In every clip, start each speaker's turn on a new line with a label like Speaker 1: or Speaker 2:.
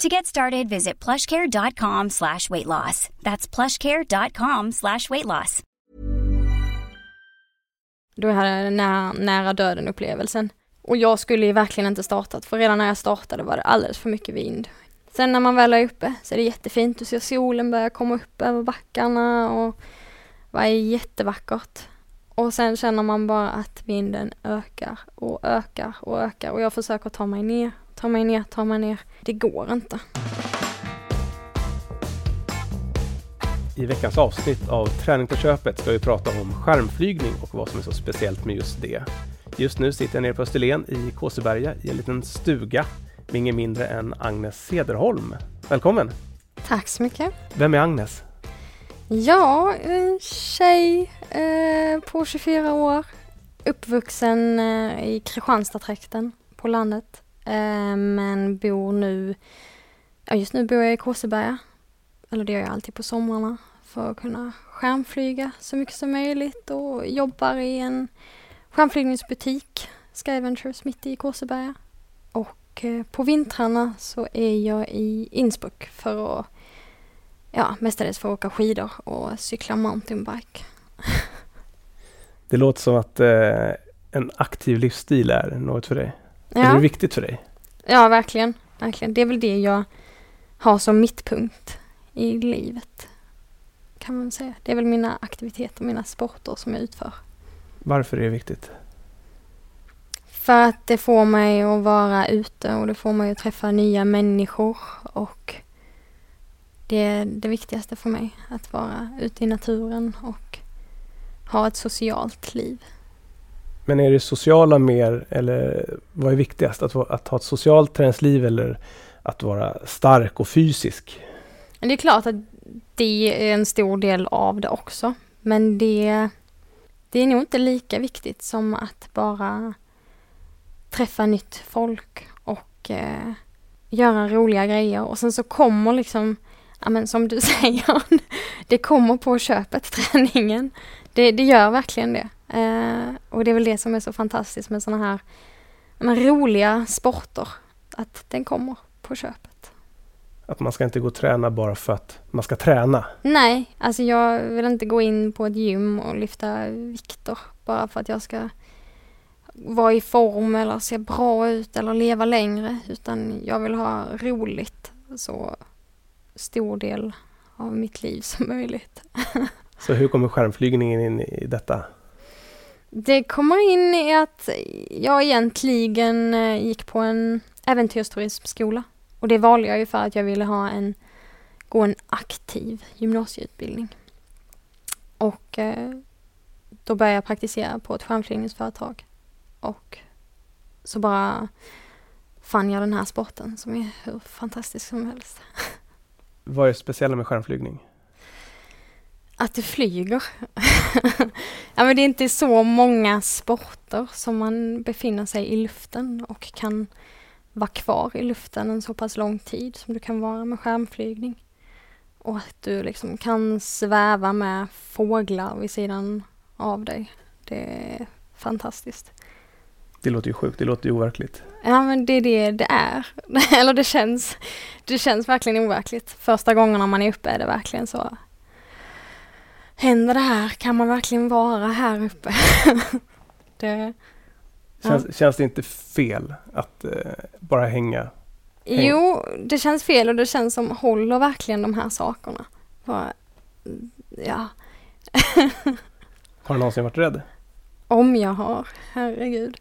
Speaker 1: To get started, visit plushcare.com slash weight loss. That's plushcare.com slash weight loss.
Speaker 2: Då hade jag nära, nära döden upplevelsen. Och jag skulle ju verkligen inte startat, för redan när jag startade var det alldeles för mycket vind. Sen när man väl är uppe så är det jättefint, du ser solen börja komma upp över backarna och var jättevackert. Och sen känner man bara att vinden ökar och ökar och ökar och jag försöker ta mig ner, ta mig ner, ta mig ner. Det går inte.
Speaker 3: I veckans avsnitt av Träning på köpet ska vi prata om skärmflygning och vad som är så speciellt med just det. Just nu sitter jag nere på Österlen i Kåseberga i en liten stuga med ingen mindre än Agnes Cederholm. Välkommen!
Speaker 2: Tack så mycket!
Speaker 3: Vem är Agnes?
Speaker 2: Ja, en tjej eh, på 24 år, uppvuxen eh, i Kristianstadstrakten på landet, Eh, men bor nu, ja just nu bor jag i Kåseberga, eller det gör jag alltid på somrarna, för att kunna skärmflyga så mycket som möjligt och jobbar i en skärmflygningsbutik, Sky Ventures, mitt i Kåseberga. Och eh, på vintrarna så är jag i Innsbruck för att ja, mestadels för att åka skidor och cykla mountainbike.
Speaker 3: Det låter som att eh, en aktiv livsstil är något för dig.
Speaker 2: Ja.
Speaker 3: Är det viktigt för dig?
Speaker 2: Ja, verkligen. verkligen. Det är väl det jag har som mittpunkt i livet. Kan man säga. Det är väl mina aktiviteter, mina sporter som jag utför.
Speaker 3: Varför är det viktigt?
Speaker 2: För att det får mig att vara ute och det får mig att träffa nya människor och det är det viktigaste för mig. Att vara ute i naturen och ha ett socialt liv.
Speaker 3: Men är det sociala mer eller vad är viktigast? Att, att ha ett socialt träningsliv eller att vara stark och fysisk?
Speaker 2: Det är klart att det är en stor del av det också. Men det, det är nog inte lika viktigt som att bara träffa nytt folk och eh, göra roliga grejer. Och sen så kommer liksom, ja men som du säger, det kommer på köpet, träningen. Det, det gör verkligen det. Eh, och det är väl det som är så fantastiskt med sådana här men, roliga sporter. Att den kommer på köpet.
Speaker 3: Att man ska inte gå och träna bara för att man ska träna?
Speaker 2: Nej, alltså jag vill inte gå in på ett gym och lyfta vikter bara för att jag ska vara i form eller se bra ut eller leva längre. Utan jag vill ha roligt så stor del av mitt liv som möjligt.
Speaker 3: Så hur kommer skärmflygningen in i detta?
Speaker 2: Det kommer in i att jag egentligen eh, gick på en äventyrsturismskola. Och det valde jag ju för att jag ville ha en, gå en aktiv gymnasieutbildning. Och eh, då började jag praktisera på ett skärmflygningsföretag. Och så bara fann jag den här sporten som är hur fantastisk som helst.
Speaker 3: Vad är det speciella med skärmflygning?
Speaker 2: Att det flyger. ja, men det är inte så många sporter som man befinner sig i luften och kan vara kvar i luften en så pass lång tid som du kan vara med skärmflygning. Och att du liksom kan sväva med fåglar vid sidan av dig. Det är fantastiskt.
Speaker 3: Det låter ju sjukt, det låter ju overkligt.
Speaker 2: Ja men det är det det är. Eller det känns, det känns verkligen overkligt. Första gångerna man är uppe är det verkligen så. Händer det här? Kan man verkligen vara här uppe? det,
Speaker 3: känns, ja. känns det inte fel att eh, bara hänga?
Speaker 2: Häng. Jo, det känns fel och det känns som håller verkligen de här sakerna. Bara, ja,
Speaker 3: Har du någonsin varit rädd?
Speaker 2: Om jag har, herregud.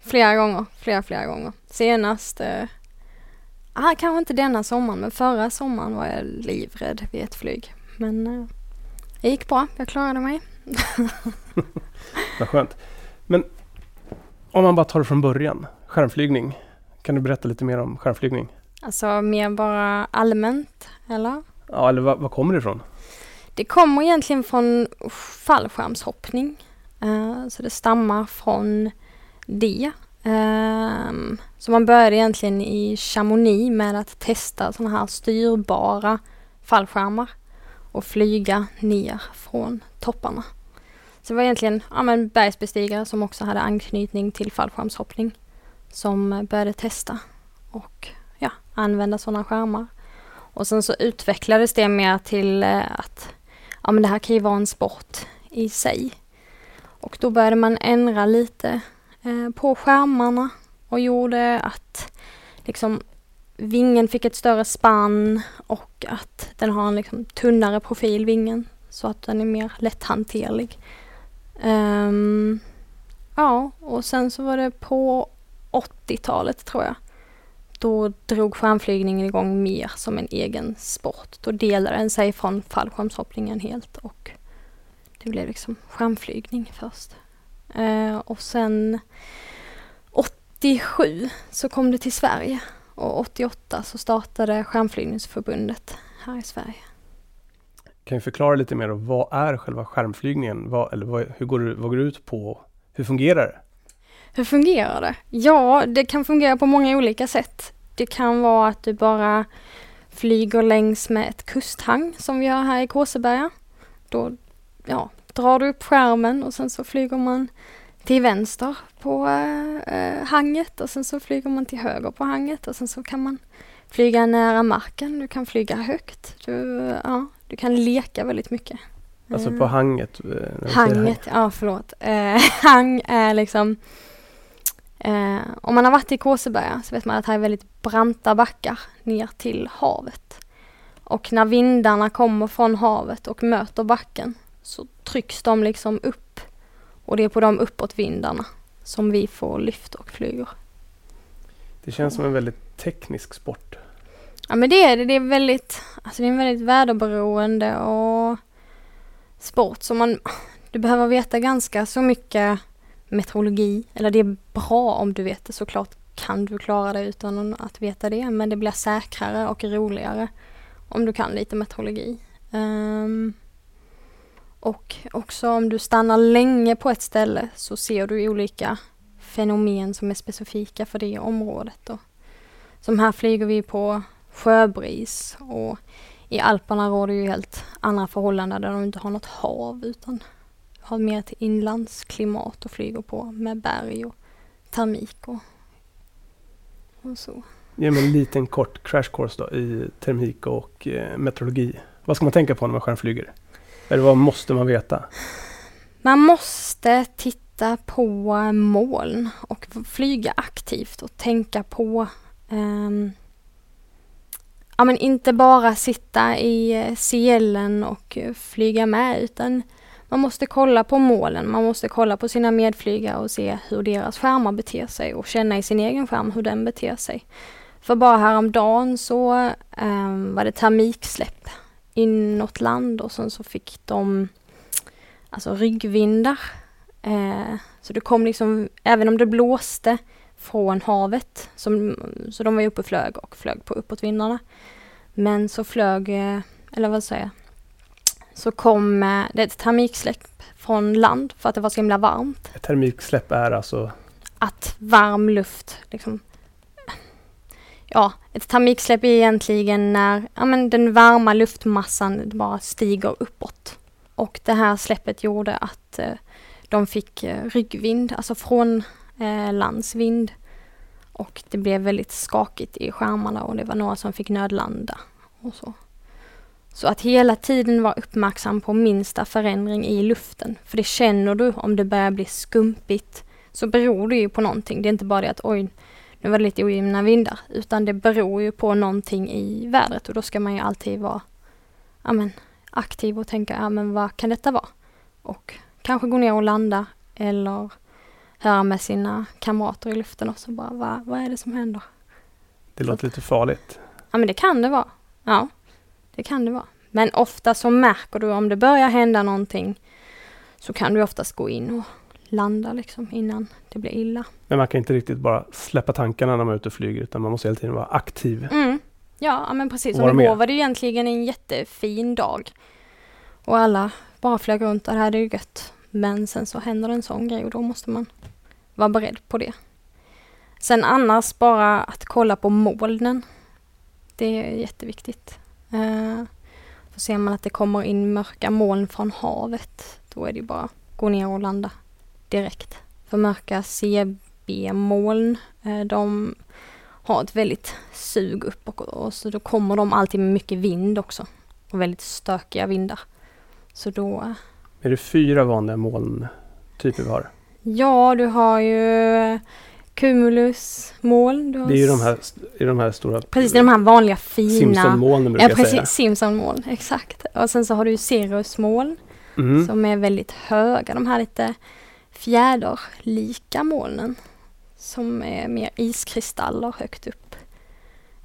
Speaker 2: Flera gånger, flera, flera gånger. Senast, eh, ah, kanske inte denna sommaren, men förra sommaren var jag livrädd vid ett flyg. Men eh, det gick bra, jag klarade mig.
Speaker 3: Vad skönt. Men om man bara tar det från början, skärmflygning. Kan du berätta lite mer om skärmflygning?
Speaker 2: Alltså mer bara allmänt, eller?
Speaker 3: Ja, eller vad, vad kommer det ifrån?
Speaker 2: Det kommer egentligen från fallskärmshoppning. Uh, så det stammar från det. Um, så man började egentligen i Chamonix med att testa sådana här styrbara fallskärmar och flyga ner från topparna. Så det var egentligen ja, men bergsbestigare som också hade anknytning till fallskärmshoppning som började testa och ja, använda sådana skärmar. Och sen så utvecklades det mer till eh, att ja, men det här kan ju vara en sport i sig. Och då började man ändra lite eh, på skärmarna och gjorde att liksom vingen fick ett större spann och att den har en liksom tunnare profil, vingen, så att den är mer lätthanterlig. Um, ja, och sen så var det på 80-talet tror jag. Då drog skärmflygningen igång mer som en egen sport. Då delade den sig från fallskärmshoppningen helt och det blev liksom skärmflygning först. Uh, och sen 87 så kom det till Sverige och 88 så startade Skärmflygningsförbundet här i Sverige.
Speaker 3: Kan du förklara lite mer om vad är själva skärmflygningen? Vad, eller vad, hur går vad går det ut på? Hur fungerar det?
Speaker 2: Hur fungerar det? Ja, det kan fungera på många olika sätt. Det kan vara att du bara flyger längs med ett kusthang som vi har här i Kåseberga. Då ja, drar du upp skärmen och sen så flyger man till vänster på äh, hanget och sen så flyger man till höger på hanget och sen så kan man flyga nära marken, du kan flyga högt, du, ja, du kan leka väldigt mycket.
Speaker 3: Alltså på hanget?
Speaker 2: Hanget, ja förlåt. Eh, hang är liksom eh, Om man har varit i Kåseberga så vet man att det här är väldigt branta backar ner till havet. Och när vindarna kommer från havet och möter backen så trycks de liksom upp och det är på de uppåtvindarna som vi får lyft och flyger.
Speaker 3: Det känns som en väldigt teknisk sport.
Speaker 2: Ja men det är det. Det är väldigt, alltså det är en väldigt väderberoende och sport som man, du behöver veta ganska så mycket meteorologi. Eller det är bra om du vet det såklart kan du klara det utan att veta det men det blir säkrare och roligare om du kan lite meteorologi. Um, och också om du stannar länge på ett ställe så ser du olika fenomen som är specifika för det området. Då. som här flyger vi på sjöbris och i Alperna råder ju helt andra förhållanden där de inte har något hav utan har mer ett inlandsklimat och flyger på med berg och termik och, och så.
Speaker 3: Ge mig en liten kort crash course då i termik och eh, meteorologi. Vad ska man tänka på när man stjärnflyger? Eller vad måste man veta?
Speaker 2: Man måste titta på eh, moln och flyga aktivt och tänka på um, ja men inte bara sitta i eh, CLen och eh, flyga med utan man måste kolla på målen, man måste kolla på sina medflygare och se hur deras skärmar beter sig och känna i sin egen skärm hur den beter sig. För bara häromdagen så um, var det termiksläpp inåt land och sen så fick de alltså ryggvindar. Eh, så det kom liksom, även om det blåste från havet, som, så de var uppe och flög och flög på uppåtvindarna. Men så flög, eh, eller vad säger jag, så kom eh, det ett termiksläpp från land för att det var så himla varmt.
Speaker 3: Ett termiksläpp är alltså?
Speaker 2: Att varm luft liksom ja, ett termiksläpp är egentligen när ja, men den varma luftmassan bara stiger uppåt. Och det här släppet gjorde att eh, de fick eh, ryggvind, alltså från eh, landsvind. Och det blev väldigt skakigt i skärmarna och det var några som fick nödlanda och så. Så att hela tiden vara uppmärksam på minsta förändring i luften. För det känner du om det börjar bli skumpigt så beror det ju på någonting. Det är inte bara det att oj, nu var det lite ojämna vindar, utan det beror ju på någonting i vädret och då ska man ju alltid vara ja, men, aktiv och tänka, ja men vad kan detta vara? och kanske gå ner och landa eller höra med sina kamrater i luften också bara vad, vad är det som händer?
Speaker 3: Det låter lite farligt.
Speaker 2: Ja men det kan det vara. Ja, det kan det vara. Men ofta så märker du om det börjar hända någonting så kan du oftast gå in och landa liksom innan det blir illa.
Speaker 3: Men man kan inte riktigt bara släppa tankarna när man är ute och flyger utan man måste hela tiden vara aktiv.
Speaker 2: Mm. Ja, men precis.
Speaker 3: Och
Speaker 2: Som igår var det egentligen en jättefin dag. Och alla bara flög runt och det här är ju gött. Men sen så händer det en sån grej och då måste man vara beredd på det. Sen annars bara att kolla på molnen. Det är jätteviktigt. Uh, för ser man att det kommer in mörka moln från havet, då är det bara att gå ner och landa direkt. För mörka CB-moln, eh, de har ett väldigt sug upp och, så då kommer de alltid med mycket vind också. Och väldigt stökiga vindar. Så då, eh,
Speaker 3: Är det fyra vanliga molntyper vi har?
Speaker 2: ja du har ju cumulusmoln. har
Speaker 3: Det är ju de här, i de här stora
Speaker 2: Precis, det är de här vanliga fina.
Speaker 3: Simpsonmolnen brukar
Speaker 2: Ja
Speaker 3: jag säga.
Speaker 2: precis, Simpsonmoln, exakt. Och sen så har du cirrusmoln
Speaker 3: Mm.
Speaker 2: som är väldigt höga. De här lite fjäderlika molnen. Som är mer iskristaller högt upp.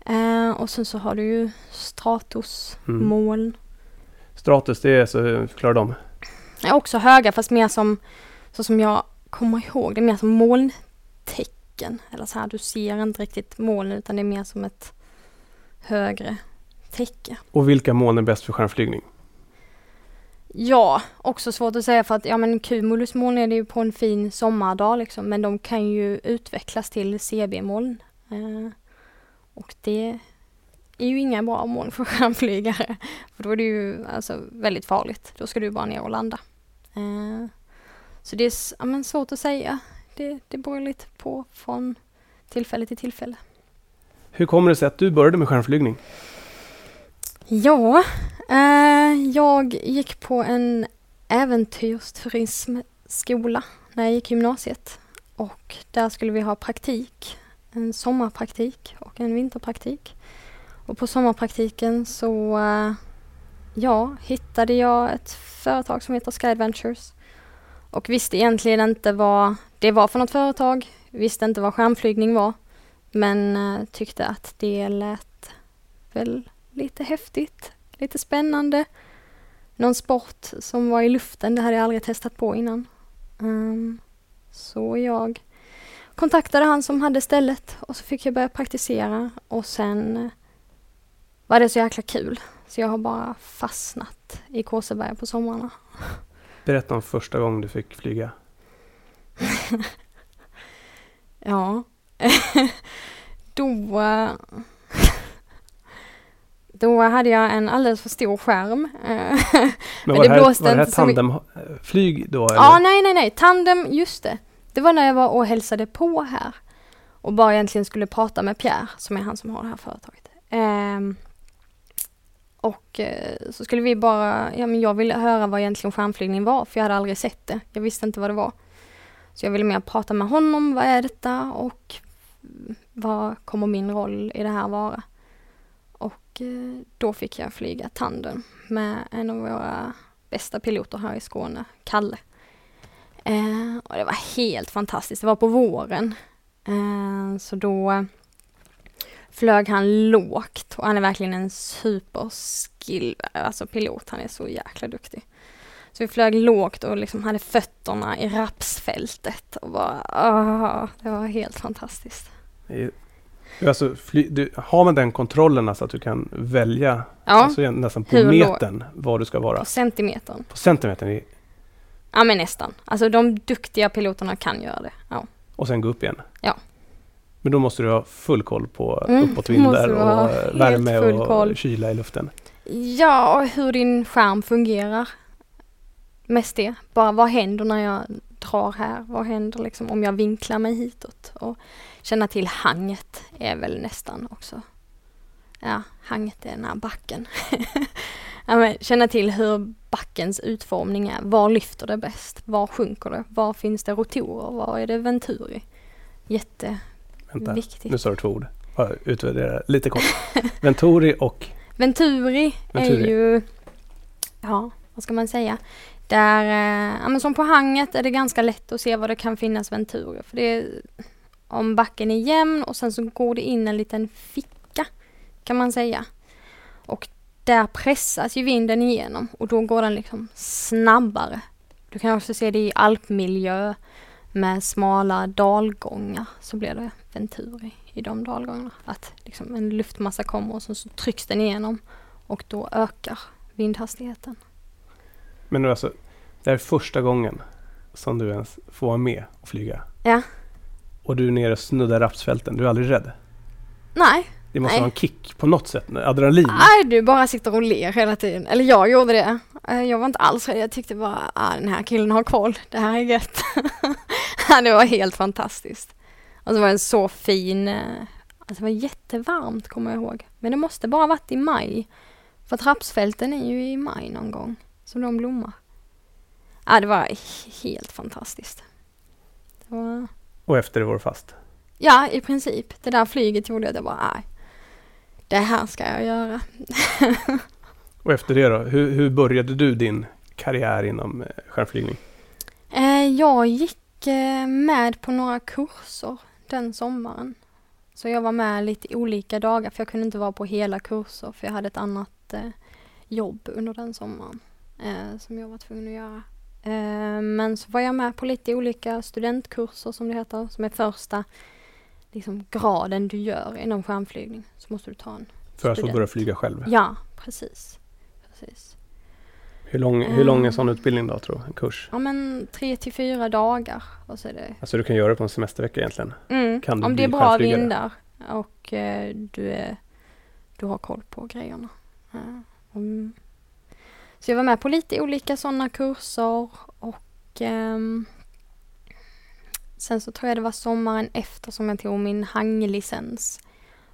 Speaker 2: Eh, och sen så har du ju stratusmoln.
Speaker 3: Mm. Stratus, det är så, förklara dem.
Speaker 2: Är också höga fast mer som, så som jag kommer ihåg, det är mer som molntecken. Eller så här, du ser inte riktigt molnen utan det är mer som ett högre täcke.
Speaker 3: Och vilka moln är bäst för skärmflygning?
Speaker 2: Ja, också svårt att säga för att ja men cumulusmoln är det ju på en fin sommardag liksom men de kan ju utvecklas till CB-moln. Eh, och det är ju inga bra moln för skärmflygare. För då är det ju alltså väldigt farligt. Då ska du bara ner och landa. Eh, så det är ja, men svårt att säga. Det, det beror lite på från tillfälle till tillfälle.
Speaker 3: Hur kommer det sig att du började med skärmflygning?
Speaker 2: Ja, eh, Eh, jag gick på en äventyrsturismskola när jag gick gymnasiet. Och där skulle vi ha praktik, en sommarpraktik och en vinterpraktik. Och på sommarpraktiken så eh, ja, hittade jag ett företag som heter Sky Adventures. Och visste egentligen inte vad det var för något företag. Visste inte vad skärmflygning var. Men eh, tyckte att det lät väl lite häftigt, lite spännande. Någon sport som var i luften, det hade jag aldrig testat på innan. Ehm, så jag kontaktade han som hade stället och så fick jag börja praktisera och sen eh, var det så jäkla kul. Så jag har bara fastnat i Kåseberga på somrarna.
Speaker 3: Berätta om första gången du fick flyga.
Speaker 2: Ja. då... eh, Då hade jag en alldeles för stor skärm. Eh,
Speaker 3: Men
Speaker 2: Men
Speaker 3: var
Speaker 2: det
Speaker 3: här,
Speaker 2: blåste
Speaker 3: var det här tandemflyg då? Eller?
Speaker 2: Ja, nej, nej, nej. Tandem, just det. Det var när jag var och hälsade på här. Och bara egentligen skulle prata med Pierre, som är han som har det här företaget. Ehm, och eh, så skulle vi bara, ja men jag ville höra vad egentligen skärmflygning var, för jag hade aldrig sett det. Jag visste inte vad det var. Så jag ville mer prata med honom, vad är detta och vad kommer min roll i det här vara? Då fick jag flyga tandem med en av våra bästa piloter här i Skåne, Kalle. Eh, och det var helt fantastiskt. Det var på våren. Eh, så då flög han lågt och han är verkligen en superskill, alltså pilot. Han är så jäkla duktig. Så vi flög lågt och liksom hade fötterna i rapsfältet och bara, ah, det var helt fantastiskt.
Speaker 3: Alltså, fly, du, har man den kontrollen alltså att du kan välja
Speaker 2: Ja,
Speaker 3: alltså, nästan på
Speaker 2: Hur
Speaker 3: metern var du ska vara?
Speaker 2: på centimetern.
Speaker 3: På centimetern i,
Speaker 2: Ja men nästan. Alltså de duktiga piloterna kan göra det. Ja.
Speaker 3: och sen gå upp igen?
Speaker 2: Ja.
Speaker 3: Men då måste du ha full koll på
Speaker 2: Mm,
Speaker 3: uppåtvindar och värme och
Speaker 2: koll.
Speaker 3: kyla i luften.
Speaker 2: Ja, och hur din skärm fungerar. Mest det. Bara vad händer när jag drar här? Vad händer liksom om jag vinklar mig hitåt? Och känna till hanget är väl nästan också. Ja, hanget är den här backen. ja, känna till hur backens utformning är. Var lyfter det bäst? Var sjunker det? Var finns det rotorer? Var är det venturi?
Speaker 3: Vänta,
Speaker 2: Jätteviktigt.
Speaker 3: nu sa du två ord. Bara Utvärdera lite kort. Venturi och
Speaker 2: Venturi,
Speaker 3: Venturi.
Speaker 2: är ju, ja vad ska man säga, där, eh, ja, men som på hanget är det ganska lätt att se var det kan finnas venturer. För det är, om backen är jämn och sen så går det in en liten ficka kan man säga. Och där pressas ju vinden igenom och då går den liksom snabbare. Du kan också se det i alpmiljö med smala dalgångar så blir det ventur i, i de dalgångarna. Att liksom en luftmassa kommer och så, så trycks den igenom och då ökar vindhastigheten.
Speaker 3: Men nu alltså, det är första gången som du ens får vara med och flyga.
Speaker 2: Ja.
Speaker 3: Och du är nere och snuddar rapsfälten. Du är aldrig rädd?
Speaker 2: Nej,
Speaker 3: Det måste
Speaker 2: Nej.
Speaker 3: vara en kick på något sätt. Adrenalin.
Speaker 2: Nej, du bara sitter och ler hela tiden. Eller jag gjorde det. Eh, Jag var inte alls rädd. Jag tyckte bara, ah, den här killen har koll. Det här är gött. Det var helt fantastiskt. Och så var det en så fin, eh, alltså det var jättevarmt kommer jag ihåg. Men det måste bara varit i maj. För att rapsfälten är ju i maj någon gång som de blommar. Ja, det var helt fantastiskt. Det var,
Speaker 3: Och efter det var du fast.
Speaker 2: ja, i princip. Det där flyget gjorde att jag bara, nej. Det här ska jag göra.
Speaker 3: Och efter det då? Hur, hur började du din karriär inom eh, skärmflygning?
Speaker 2: Eh, jag gick eh, med på några kurser den sommaren. Så jag var med lite olika dagar för jag kunde inte vara på hela kurser för jag hade ett annat jobb under den sommaren eh, som jag var tvungen att göra. Eh, men så var jag med på lite olika studentkurser som det heter, som är första liksom, graden du gör inom skärmflygning. Så måste du ta en.
Speaker 3: För att få börja flyga själv.
Speaker 2: Ja, precis. precis.
Speaker 3: Hur, lång, hur lång är en
Speaker 2: Mm.
Speaker 3: sån utbildning då, tror du? En kurs?
Speaker 2: Ja men tre till fyra dagar och så är det
Speaker 3: Alltså du kan göra det på en semestervecka egentligen.
Speaker 2: Mm.
Speaker 3: Kan
Speaker 2: Om det är bra vindar och eh, du, är, du har koll på grejerna. Eh, mm. Så jag var med på lite olika sådana kurser och ehm, sen så tror jag det var sommaren efter som jag tog min hanglicens.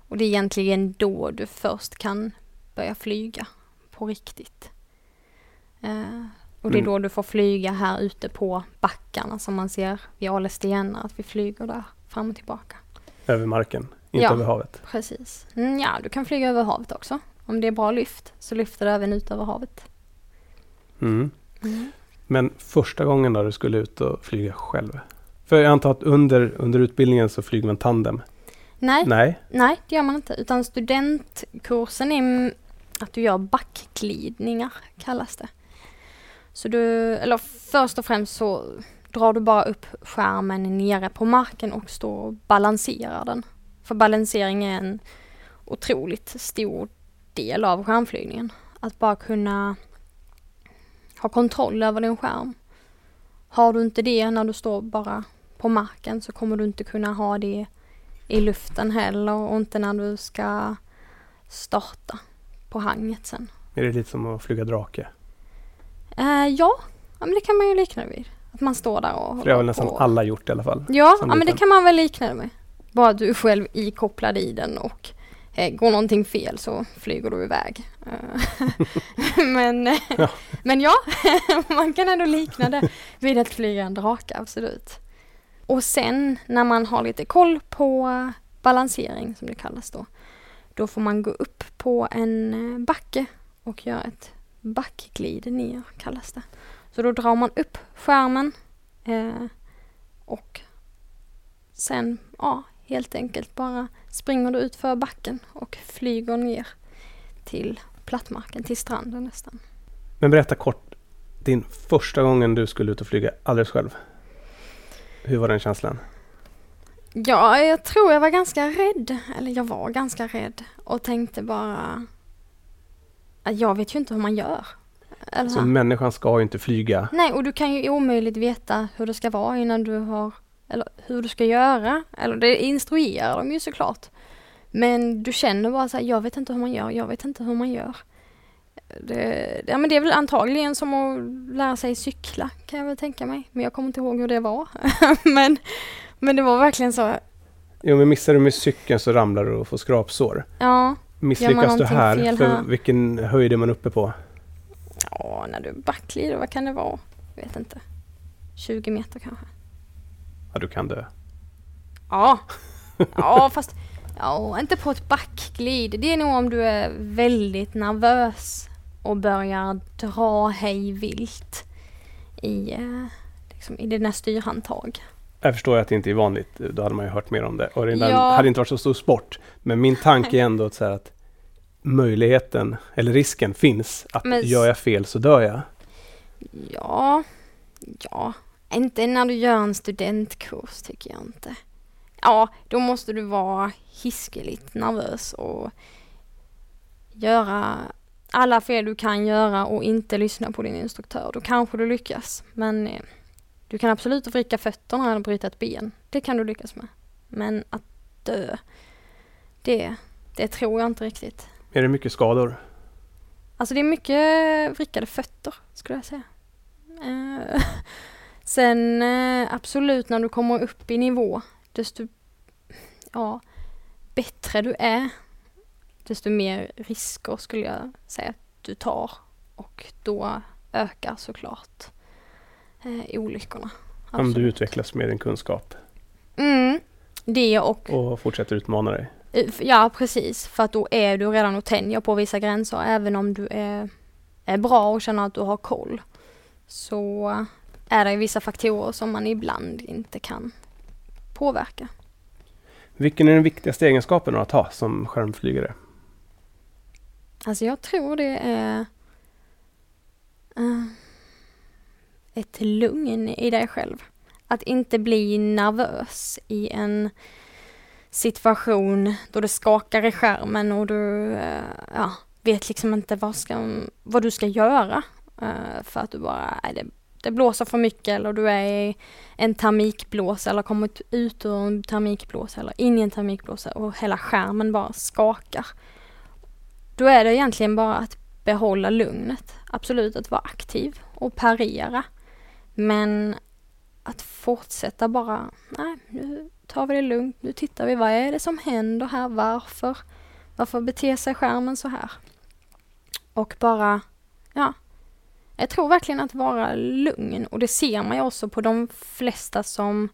Speaker 2: Och det är egentligen då du först kan börja flyga på riktigt. Eh, och det är
Speaker 3: Mm.
Speaker 2: då du får flyga här ute på backarna som man ser vid Ale stenar, att vi flyger där fram och tillbaka.
Speaker 3: Över marken, inte
Speaker 2: Ja.
Speaker 3: över havet.
Speaker 2: Precis. Mm, ja, du kan flyga över havet också. Om det är bra lyft så lyfter det även ut över havet.
Speaker 3: Mm. Men första gången då du skulle ut och flyga själv? För jag antar att under, under utbildningen så flyger man tandem?
Speaker 2: Nej, nej,
Speaker 3: Nej?
Speaker 2: det gör man inte. Utan studentkursen är att du gör backglidningar, kallas det. Så du, eller först och främst så drar du bara upp skärmen nere på marken och står och balanserar den. För balansering är en otroligt stor del av skärmflygningen. Att bara kunna ha kontroll över din skärm. Har du inte det när du står bara på marken så kommer du inte kunna ha det i luften heller och inte när du ska starta på hanget sen.
Speaker 3: Är det lite som att flyga drake?
Speaker 2: Eh, ja, men det kan man ju likna det vid. Att man står där och
Speaker 3: För det har väl nästan alla gjort i alla fall.
Speaker 2: Ja, ja men det kan man väl likna det med. Bara du själv ikopplad i den och går någonting fel så flyger du iväg. Eh, men, eh,
Speaker 3: Ja.
Speaker 2: men ja, man kan ändå likna det vid att flyga en drake, absolut. Och sen när man har lite koll på balansering som det kallas då, då får man gå upp på en eh, backe och göra ett backglid ner kallas det. Så då drar man upp skärmen eh, och sen, ja, helt enkelt bara springer du ut för backen och flyger ner till plattmarken, till stranden nästan.
Speaker 3: Men berätta kort, din första gången du skulle ut och flyga alldeles själv. Hur var den känslan?
Speaker 2: Ja, jag tror jag var ganska rädd, eller jag var ganska rädd och tänkte bara att jag vet ju inte hur man gör. Eller
Speaker 3: Så
Speaker 2: så.
Speaker 3: människan ska ju inte flyga.
Speaker 2: Nej, och du kan ju omöjligt veta hur det ska vara innan du har, eller hur du ska göra. Eller det instruerar de ju såklart. Men du känner bara så här, jag vet inte hur man gör, jag vet inte hur man gör. Det, ja, men det är väl antagligen som att lära sig cykla kan jag väl tänka mig. Men jag kommer inte ihåg hur det var. men, men det var verkligen så,
Speaker 3: Jo, men missar du med cykeln så ramlar du och får skrapsår.
Speaker 2: ja,
Speaker 3: Misslyckas du här, för
Speaker 2: här?
Speaker 3: vilken höjd är man uppe på?
Speaker 2: ja när du backglider, vad kan det vara? Jag vet inte. 20 meter kanske.
Speaker 3: Ja, du kan dö.
Speaker 2: Ja, ja fast ja, inte på ett backglid. Det är nog om du är väldigt nervös och börjar dra hej vilt. i, eh, liksom, i dina styrhandtag.
Speaker 3: Jag förstår att det inte är vanligt, då hade man ju hört mer om det. Och det
Speaker 2: Ja.
Speaker 3: hade inte varit så stor sport. Men min tanke är ändå att, så att möjligheten, eller risken finns att
Speaker 2: Men
Speaker 3: gör jag fel så dör jag.
Speaker 2: Ja, ja, inte när du gör en studentkurs tycker jag inte. Ja, då måste du vara hiskeligt nervös och göra alla fel du kan göra och inte lyssna på din instruktör. Då kanske du lyckas. Men eh, du kan absolut vricka fötterna eller bryta ett ben. Det kan du lyckas med. Men att dö, det, det tror jag inte riktigt.
Speaker 3: Är det mycket skador?
Speaker 2: Alltså det är mycket vrickade fötter skulle jag säga. Sen eh, absolut när du kommer upp i nivå, desto ja, bättre du är, desto mer risker skulle jag säga att du tar. Och då ökar såklart eh, olyckorna.
Speaker 3: Om du
Speaker 2: Absolut.
Speaker 3: utvecklas med din kunskap
Speaker 2: Mm, det och
Speaker 3: och fortsätter utmana dig.
Speaker 2: Eh, Ja precis, för att då är du redan och tänjer på vissa gränser även om du är, är bra och känner att du har koll. Så är det vissa faktorer som man ibland inte kan påverka.
Speaker 3: Vilken är den viktigaste egenskapen att ha som skärmflygare?
Speaker 2: Alltså jag tror det är eh, ett lugn i dig själv. Att inte bli nervös i en situation då det skakar i skärmen och du eh, ja, vet liksom inte vad, ska, vad du ska göra. eh, för att du bara, nej, det, det blåser för mycket eller du är i en termikblåsa eller kommit ut ur en termikblåsa eller in i en termikblåsa och hela skärmen bara skakar. Då är det egentligen bara att behålla lugnet. Absolut att vara aktiv och parera. Men att fortsätta bara, nej nu tar vi det lugnt, nu tittar vi, vad är det som händer här, varför? Varför beter sig skärmen så här? Och bara, ja. Jag tror verkligen att vara lugn och det ser man ju också på de flesta som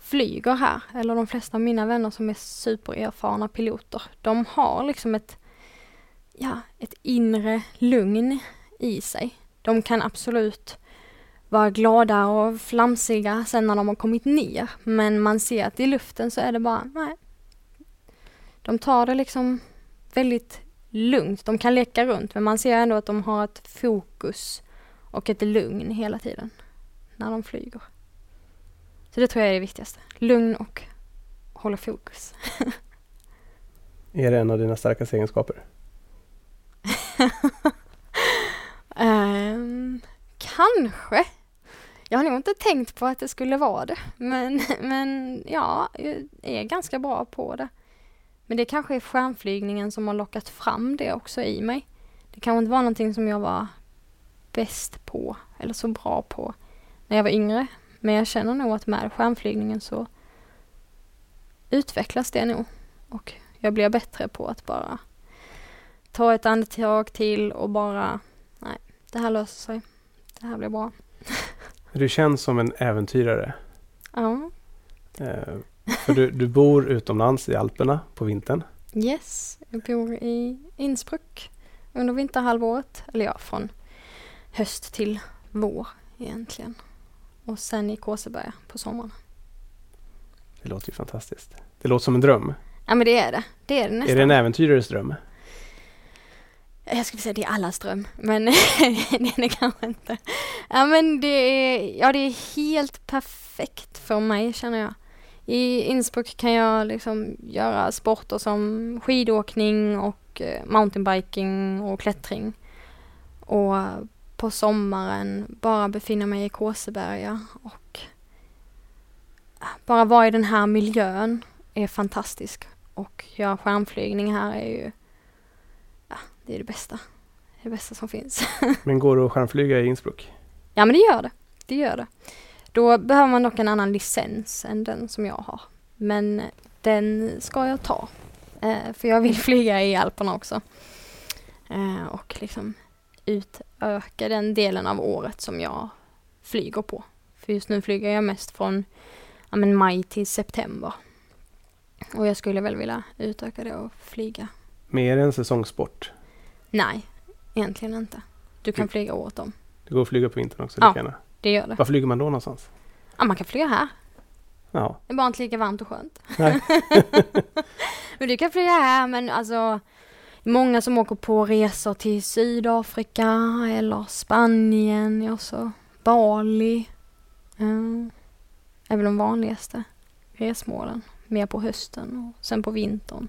Speaker 2: flyger här, eller de flesta av mina vänner som är supererfarna piloter. De har liksom ett ja, ett inre lugn i sig. De kan absolut vara glada och flamsiga sen när de har kommit ner. Men man ser att i luften så är det bara, nej. De tar det liksom väldigt lugnt. De kan leka runt men man ser ändå att de har ett fokus och ett lugn hela tiden när de flyger. Så det tror jag är det viktigaste. Lugn och hålla fokus.
Speaker 3: Är det en av dina starkaste egenskaper?
Speaker 2: Ehm, kanske. Jag har nog inte tänkt på att det skulle vara det. Men, men ja, jag är ganska bra på det. Men det kanske är skärmflygningen som har lockat fram det också i mig. Det kanske inte var någonting som jag var bäst på eller så bra på när jag var yngre. Men jag känner nog att med skärmflygningen så utvecklas det nog. Och jag blir bättre på att bara ta ett andetag till och bara, nej, det här löser sig. Det här blir bra.
Speaker 3: Du känns som en äventyrare.
Speaker 2: Ja,
Speaker 3: Eh, för du, du bor utomlands i Alperna på vintern.
Speaker 2: yes. Jag bor i Innsbruck under vinterhalvåret. Eller ja, från höst till vår egentligen. Och sen i Kåseberga på sommaren.
Speaker 3: Det låter ju fantastiskt. Det låter som en dröm.
Speaker 2: Ja men det är det. Det är det nästan.
Speaker 3: Är det en äventyrares dröm?
Speaker 2: Jag skulle säga det är allas dröm, men det är det kanske inte. Ja men det är, ja det är helt perfekt för mig känner jag. I Innsbruck kan jag liksom göra sporter som skidåkning och eh, mountainbiking och klättring. Och på sommaren bara befinna mig i Kåseberga och bara vara i den här miljön är fantastisk. Och göra skärmflygning här är ju det är det bästa. Det bästa som finns.
Speaker 3: Men går det att skärmflyga i Innsbruck?
Speaker 2: ja men det gör det. Det gör det. Då behöver man dock en annan licens än den som jag har. Men den ska jag ta. Eh, för jag vill flyga i Alperna också. Eh, och liksom utöka den delen av året som jag flyger på. För just nu flyger jag mest från ja, men maj till september. Och jag skulle väl vilja utöka det och flyga
Speaker 3: Mer en säsongssport.
Speaker 2: Nej, egentligen inte. Du kan flyga året om.
Speaker 3: Det går att flyga på vintern också.
Speaker 2: Ja.
Speaker 3: gärna.
Speaker 2: Det gör det.
Speaker 3: Var flyger man då någonstans?
Speaker 2: Ja, man kan flyga här.
Speaker 3: Ja,
Speaker 2: Det är bara inte lika varmt och skönt. Men du kan flyga här men alltså Många som åker på resor till Sydafrika eller Spanien, ja så Bali. Mm. är väl de vanligaste resmålen. Mer på hösten och sen på vintern.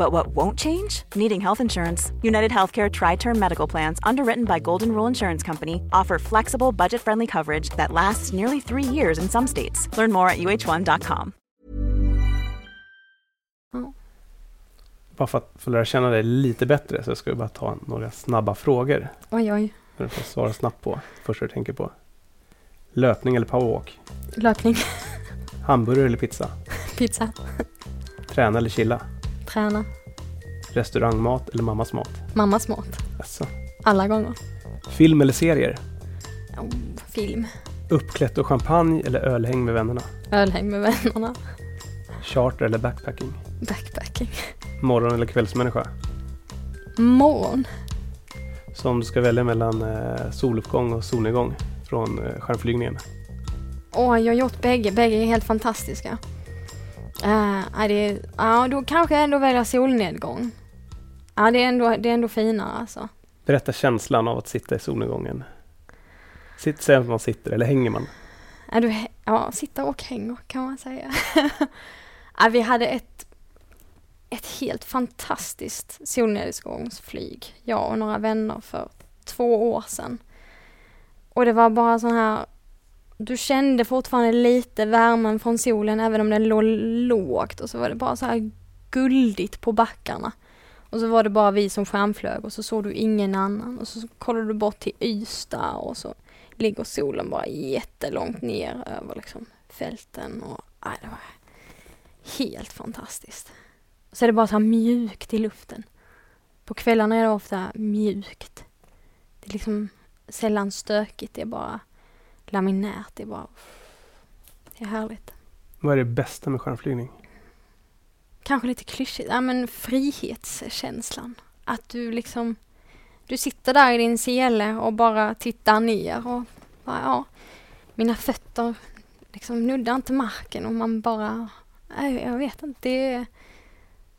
Speaker 4: But what won't change? Needing health insurance. United Healthcare Tri Term Medical Plans, underwritten by Golden Rule Insurance Company, offer flexible, budget friendly coverage that lasts nearly three years in some states. Learn more at uh1.com.
Speaker 3: Bara för att få lära känna dig lite bättre så ska vi bara ta några snabba frågor.
Speaker 2: Oj oj.
Speaker 3: För att få svara snabbt på. Första du tänker på. Löpning eller powerwalk?
Speaker 2: Löpning,
Speaker 3: Hamburgare eller pizza?
Speaker 2: pizza,
Speaker 3: Träna eller chilla?
Speaker 2: Träna,
Speaker 3: Restaurangmat eller mammas mat?
Speaker 2: mammas mat.
Speaker 3: Jaså.
Speaker 2: Alla gånger.
Speaker 3: Film eller serier?
Speaker 2: Oh, film,
Speaker 3: Uppklätt och champagne eller ölhäng med vännerna?
Speaker 2: ölhäng med vännerna,
Speaker 3: Charter eller backpacking?
Speaker 2: backpacking.
Speaker 3: Morgon eller kvällsmänniska?
Speaker 2: Morgon.
Speaker 3: Så om du ska välja mellan eh, soluppgång och solnedgång från eh, skärmflygningen.
Speaker 2: Åh, jag har gjort bägge. Bägge är helt fantastiska. Uh, ja, det ja, då kanske jag ändå väljer solnedgång. Ja, det är ändå, det är ändå finare alltså.
Speaker 3: Berätta känslan av att sitta i solnedgången. Sitt, säg att man sitter, eller hänger man?
Speaker 2: Ja, du, ja, sitter och hänger kan man säga. ja, vi hade ett, ett helt fantastiskt solnedgångsflyg, jag och några vänner för två år sedan. Och det var bara sån här, du kände fortfarande lite värmen från solen även om den låg lågt och så var det bara så här guldigt på backarna. Och så var det bara vi som skärmflög och så såg du ingen annan och så kollade du bort till Ystad och så ligger solen bara jättelångt ner över liksom fälten och aj, det var helt fantastiskt. Så är det bara så här mjukt i luften. På kvällarna är det ofta mjukt. Det är liksom sällan stökigt, det är bara laminärt, det är bara det är härligt.
Speaker 3: Vad är det bästa med skärmflygning?
Speaker 2: Kanske lite klyschigt, ja men frihetskänslan. Att du liksom, du sitter där i din sele och bara tittar ner och bara, ja, mina fötter liksom nuddar inte marken och man bara, nej, jag vet inte, det är,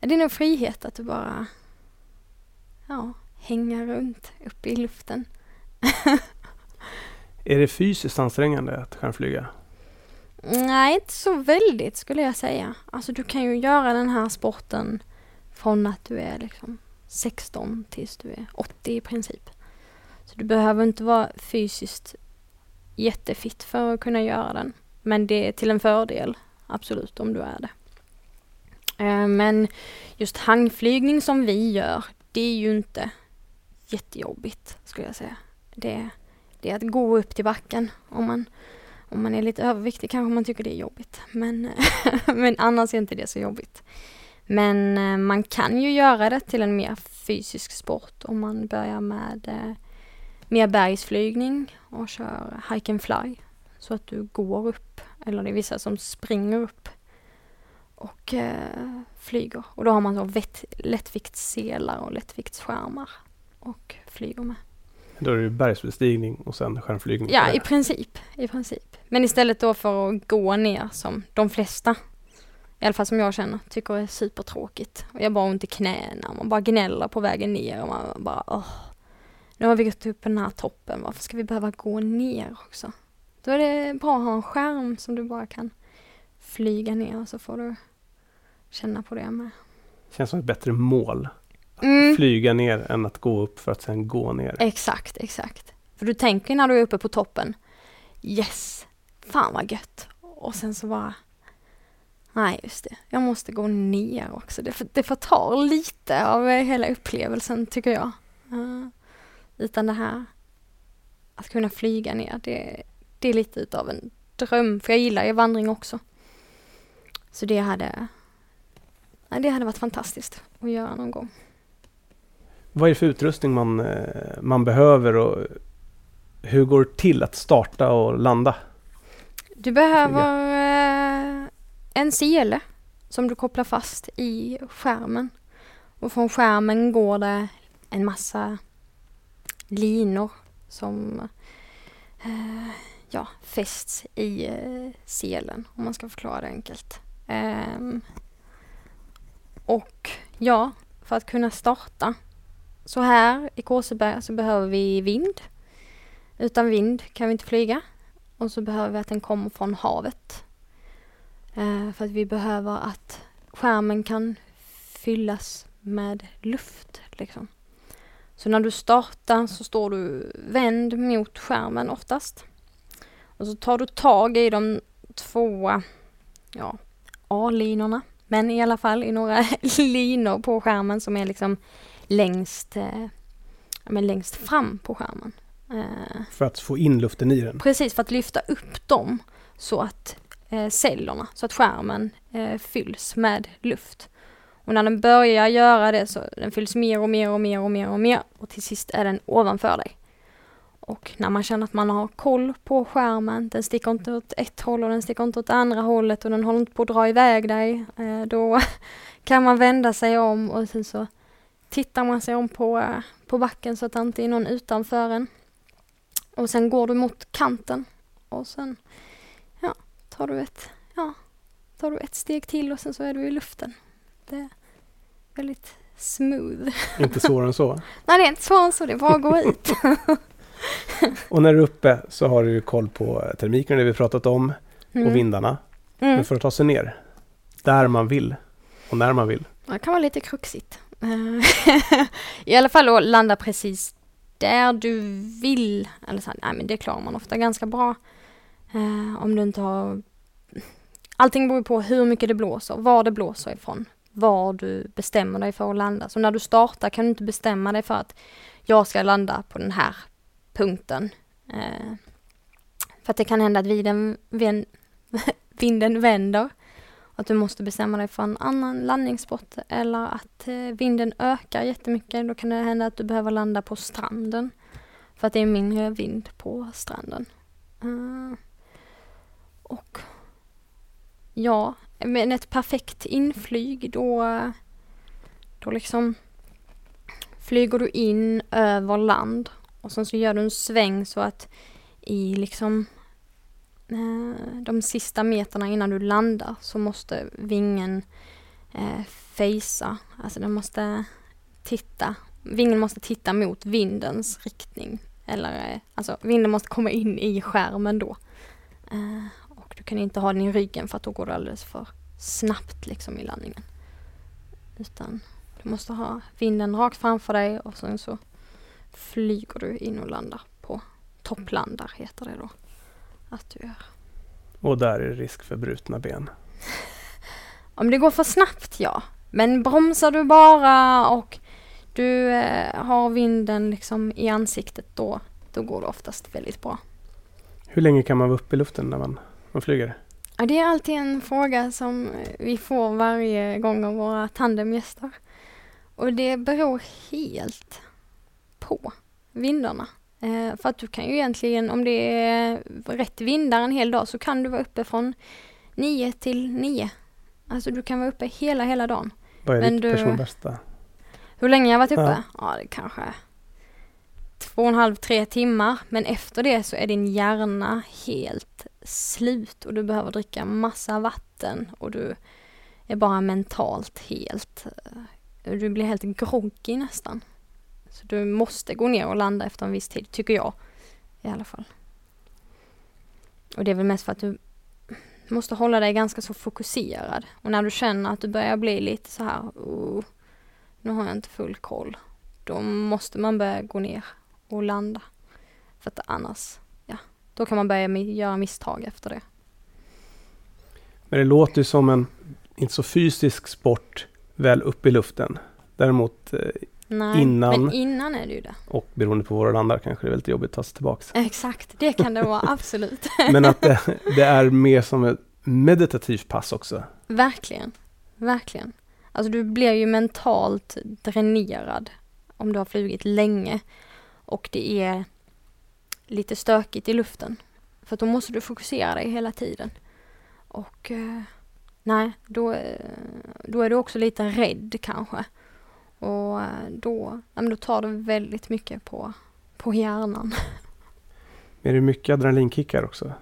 Speaker 2: det är nog frihet att du bara, ja, hänga runt uppe i luften.
Speaker 3: Är det fysiskt ansträngande att skärmflyga?
Speaker 2: Nej, inte så väldigt skulle jag säga. Alltså du kan ju göra den här sporten från att du är liksom 16 tills du är 80 i princip. Så du behöver inte vara fysiskt jättefitt för att kunna göra den. Men det är till en fördel, absolut, om du är det. Eh, men just hangflygning som vi gör, det är ju inte jättejobbigt skulle jag säga. det, det är att gå upp till backen. Om man, om man är lite överviktig kanske man tycker det är jobbigt. Men, men annars är inte det så jobbigt. Men eh, man kan ju göra det till en mer fysisk sport om man börjar med eh, mer bergsflygning och kör hike and fly. Så att du går upp, eller det är vissa som springer upp och eh, flyger. Och då har man så lättviktsselar och lättviktsskärmar och flyger med.
Speaker 3: Då är det bergsbestigning och sen skärmflygning?
Speaker 2: Ja, i princip, i princip. Men istället då för att gå ner som de flesta, i alla fall som jag känner, tycker är supertråkigt. Och jag bara ont i knäna, man bara gnäller på vägen ner och man bara åh. Nu har vi gått upp den här toppen, varför ska vi behöva gå ner också? Då är det bra att ha en skärm som du bara kan flyga ner och så får du känna på det med.
Speaker 3: Känns som ett bättre mål.
Speaker 2: Mm.
Speaker 3: flyga ner än att gå upp för att sen gå ner.
Speaker 2: Exakt, exakt. För du tänker när du är uppe på toppen, yes, fan vad gött. Och sen så bara, nej just det, jag måste gå ner också. Det, för, det förtar lite av eh, hela upplevelsen tycker jag. Uh, utan det här, att kunna flyga ner, det, det är lite utav en dröm. För jag gillar ju vandring också. Så det hade, nej, det hade varit fantastiskt att göra någon gång.
Speaker 3: Vad är det för utrustning man, eh, man behöver och hur går det till att starta och landa?
Speaker 2: Du behöver eh, en sele som du kopplar fast i skärmen. Och från skärmen går det en massa linor som eh, ja, fästs i eh, selen, om man ska förklara det enkelt. Ehm, och ja, för att kunna starta så här i Kåseberga så behöver vi vind. Utan vind kan vi inte flyga. Och så behöver vi att den kommer från havet. Eh, för att vi behöver att skärmen kan fyllas med luft. Liksom. Så när du startar så står du vänd mot skärmen oftast. Och så tar du tag i de två ja, A-linorna. Men i alla fall i några linor på skärmen som är liksom längst, eh, men längst fram på skärmen. Eh,
Speaker 3: För att få in luften i den?
Speaker 2: Precis, för att lyfta upp dem så att eh, cellerna, så att skärmen eh, fylls med luft. Och när den börjar göra det så den fylls mer och mer och mer och mer och mer och till sist är den ovanför dig. Och när man känner att man har koll på skärmen, den sticker inte åt ett håll och den sticker inte åt andra hållet och den håller inte på att dra iväg dig, eh, då kan man vända sig om och sen så tittar man sig om på, på backen så att det inte är någon utanför en. Och sen går du mot kanten och sen ja, tar du ett, ja, tar du ett steg till och sen så är du i luften. Det är väldigt smooth.
Speaker 3: Inte svårare än så.
Speaker 2: Nej, det är inte svårare än så, det är bara att gå ut.
Speaker 3: Och när du är uppe så har du koll på termiken, det vi pratat om,
Speaker 2: Mm.
Speaker 3: och vindarna.
Speaker 2: Mm.
Speaker 3: Men för att ta sig ner, där man vill och när man vill.
Speaker 2: Det kan vara lite kruxigt. Eh, I alla fall att landa precis där du vill. Eller så, här, nej men det klarar man ofta ganska bra. Eh, om du inte har... Allting beror på hur mycket det blåser, var det blåser ifrån. Var du bestämmer dig för att landa. Så när du startar kan du inte bestämma dig för att jag ska landa på den här punkten. Eh, för att det kan hända att vinden, vän, vinden vänder. Att du måste bestämma dig för en annan landningsspot eller att eh, vinden ökar jättemycket. Då kan det hända att du behöver landa på stranden. För att det är mindre vind på stranden. Eh, och ja, men ett perfekt inflyg då, då liksom flyger du in över land och sen så gör du en sväng så att i liksom Eh, de sista meterna innan du landar så måste vingen eh, facea, alltså den måste titta, vingen måste titta mot vindens riktning. Eller eh, alltså vinden måste komma in i skärmen då. Eh, och du kan inte ha den i ryggen för att då går det alldeles för snabbt liksom i landningen. Utan du måste ha vinden rakt framför dig och sen så flyger du in och landar på topplandar heter det då. Att du gör.
Speaker 3: Och där är det risk för brutna ben.
Speaker 2: Om det går för snabbt ja. Men bromsar du bara och du eh, har vinden liksom i ansiktet då, då går det oftast väldigt bra.
Speaker 3: Hur länge kan man vara uppe i luften när man, man flyger?
Speaker 2: Ja, det är alltid en fråga som vi får varje gång av våra tandemgäster. Och det beror helt på vindarna. Eh, för att du kan ju egentligen, om det är rätt vindar en hel dag, så kan du vara uppe från 9 till 9. Alltså du kan vara uppe hela, hela dagen.
Speaker 3: Vad är
Speaker 2: Men
Speaker 3: ditt
Speaker 2: du-
Speaker 3: personbästa?
Speaker 2: Hur länge jag varit uppe?
Speaker 3: Ja.
Speaker 2: Ja, det kanske två och en halv, tre timmar. Men efter det så är din hjärna helt slut och du behöver dricka massa vatten och du är bara mentalt helt, eh, du blir helt groggy nästan. Så du måste gå ner och landa efter en viss tid, tycker jag i alla fall. Och det är väl mest för att du måste hålla dig ganska så fokuserad. Och när du känner att du börjar bli lite så här, oh, nu har jag inte full koll. Då måste man börja gå ner och landa. För att annars, ja, då kan man börja göra misstag efter det.
Speaker 3: Men det låter ju som en inte så fysisk sport väl upp i luften. Däremot, eh,
Speaker 2: Nej,
Speaker 3: Innan-
Speaker 2: men innan är det ju det.
Speaker 3: och beroende på var du landar kanske det är väldigt jobbigt att ta sig tillbaks.
Speaker 2: Exakt, det kan det vara, absolut.
Speaker 3: Men att det, det är mer som ett meditativt pass också.
Speaker 2: Verkligen, verkligen. Alltså du blir ju mentalt dränerad om du har flugit länge och det är lite stökigt i luften. För då måste du fokusera dig hela tiden. Och eh, nej, då, eh, då är du också lite rädd kanske. Och eh, då, ja, då tar det väldigt mycket på, på hjärnan.
Speaker 3: Är det mycket adrenalinkickar också?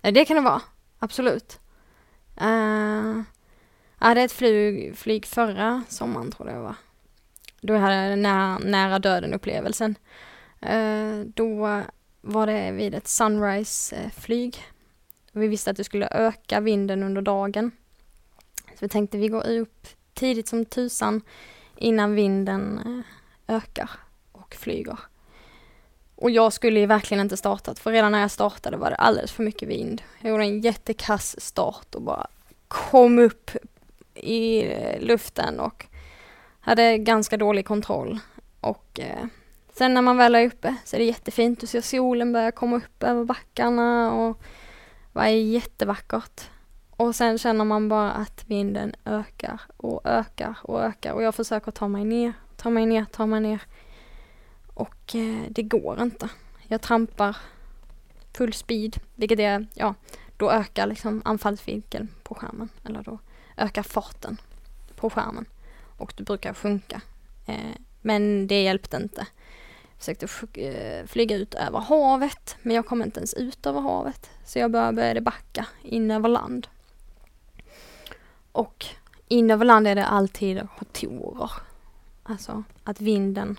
Speaker 2: Det kan det vara. Absolut. Uh, jag hade ett flyg, flyg förra sommaren tror jag det var. Då hade jag den nära, nära döden upplevelsen. Eh, då var det vid ett sunrise-flyg. Vi visste att det skulle öka vinden under dagen. Så vi tänkte vi går upp tidigt som tusan innan vinden eh, ökar och flyger. Och jag skulle ju verkligen inte startat för redan när jag startade var det alldeles för mycket vind. Jag gjorde en jättekass start och bara kom upp i eh, luften och hade ganska dålig kontroll. Och eh, sen när man väl är uppe så är det jättefint. Du ser solen börja komma upp över backarna och det var jättevackert. Och sen känner man bara att vinden ökar och ökar och ökar och jag försöker ta mig ner, ta mig ner, ta mig ner. Och eh, det går inte. Jag trampar full speed, vilket är, ja, då ökar liksom anfallsvinkeln på skärmen. Eller då ökar farten på skärmen. Och det brukar sjunka. Eh, men det hjälpte inte. Jag försökte eh, flyga ut över havet, men jag kom inte ens ut över havet. Så jag började backa in över land. Och in över land är det alltid rotorer. Alltså att vinden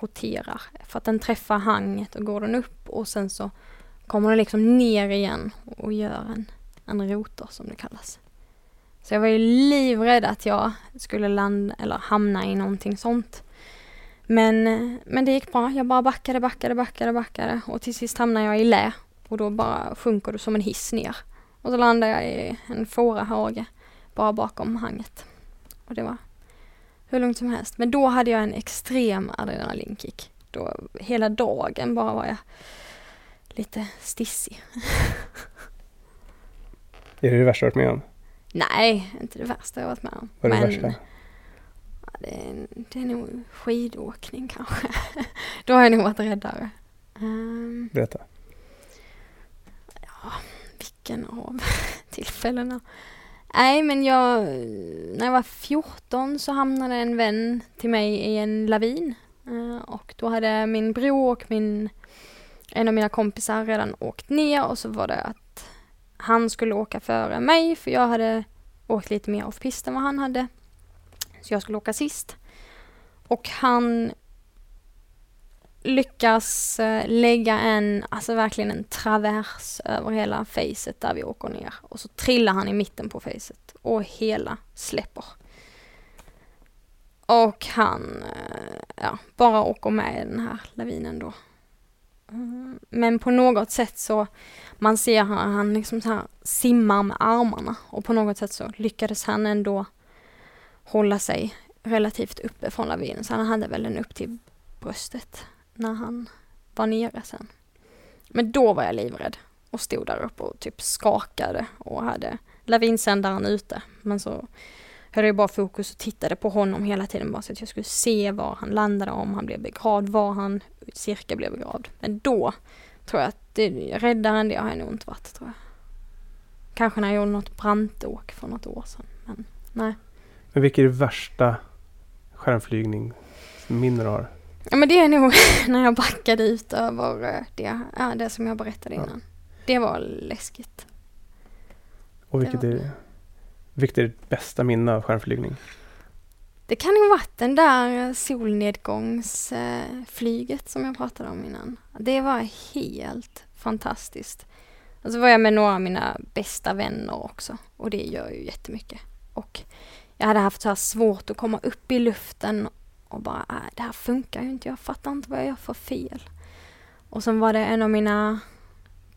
Speaker 2: roterar för att den träffar hanget och går den upp och sen så kommer den liksom ner igen och gör en, en rotor som det kallas. Så jag var ju livrädd att jag skulle landa eller hamna i någonting sånt. Men, men det gick bra. Jag bara backade, backade, backade, backade och till sist hamnade jag i lä och då bara sjunker du som en hiss ner. Och så landade jag i en fårahage bara bakom hanget. Och det var hur lugnt som helst. Men då hade jag en extrem adrenalinkick. Då hela dagen bara var jag lite stissig.
Speaker 3: Är det det värsta du varit med om?
Speaker 2: Nej, inte det värsta jag varit med om.
Speaker 3: Vad är det
Speaker 2: Men
Speaker 3: värsta?
Speaker 2: ja, det, är, det är nog skidåkning kanske. då har jag nog varit räddare. Um,
Speaker 3: Berätta.
Speaker 2: vilken av tillfällena? Nej, men jag, när jag var 14 så hamnade en vän till mig i en lavin. Eh, och då hade min bror och min, en av mina kompisar redan åkt ner och så var det att han skulle åka före mig för jag hade åkt lite mer off-pist än vad han hade. Så jag skulle åka sist. Och han lyckas eh, lägga en, alltså verkligen en travers över hela facet där vi åker ner. Och så trillar han i mitten på facet och hela släpper. Och han, eh, ja, bara åker med i den här lavinen då. Mm, men på något sätt så, man ser han, han liksom så här simmar med armarna och på något sätt så lyckades han ändå hålla sig relativt uppe från lavinen. Så han hade väl den upp till bröstet när han var nere sen. Men då var jag livrädd och stod där uppe och typ skakade och hade lavinsändaren ute. Men så höll jag bara fokus och tittade på honom hela tiden bara så att jag skulle se var han landade, om han blev begravd, var han cirka blev begravd. Men då tror jag att det, räddare än det har jag nog inte varit tror jag. Kanske när jag gjorde något brantåk för något år sedan. Men nej.
Speaker 3: Men vilket är det värsta skärmflygningsminne du har?
Speaker 2: Ja men det är nog när jag backade ut över eh, det, ja, det som jag berättade
Speaker 3: Ja.
Speaker 2: innan. Det var läskigt.
Speaker 3: Och vilket
Speaker 2: Det var-
Speaker 3: är, vilket är ditt bästa minne av skärmflygning?
Speaker 2: Det kan nog varit den där solnedgångsflyget som jag pratade om innan. Det var helt fantastiskt. Och så var jag med några av mina bästa vänner också och det gör ju jättemycket. Och jag hade haft så här svårt att komma upp i luften och bara, äh, det här funkar ju inte, jag fattar inte vad jag gör för fel. Och sen var det en av mina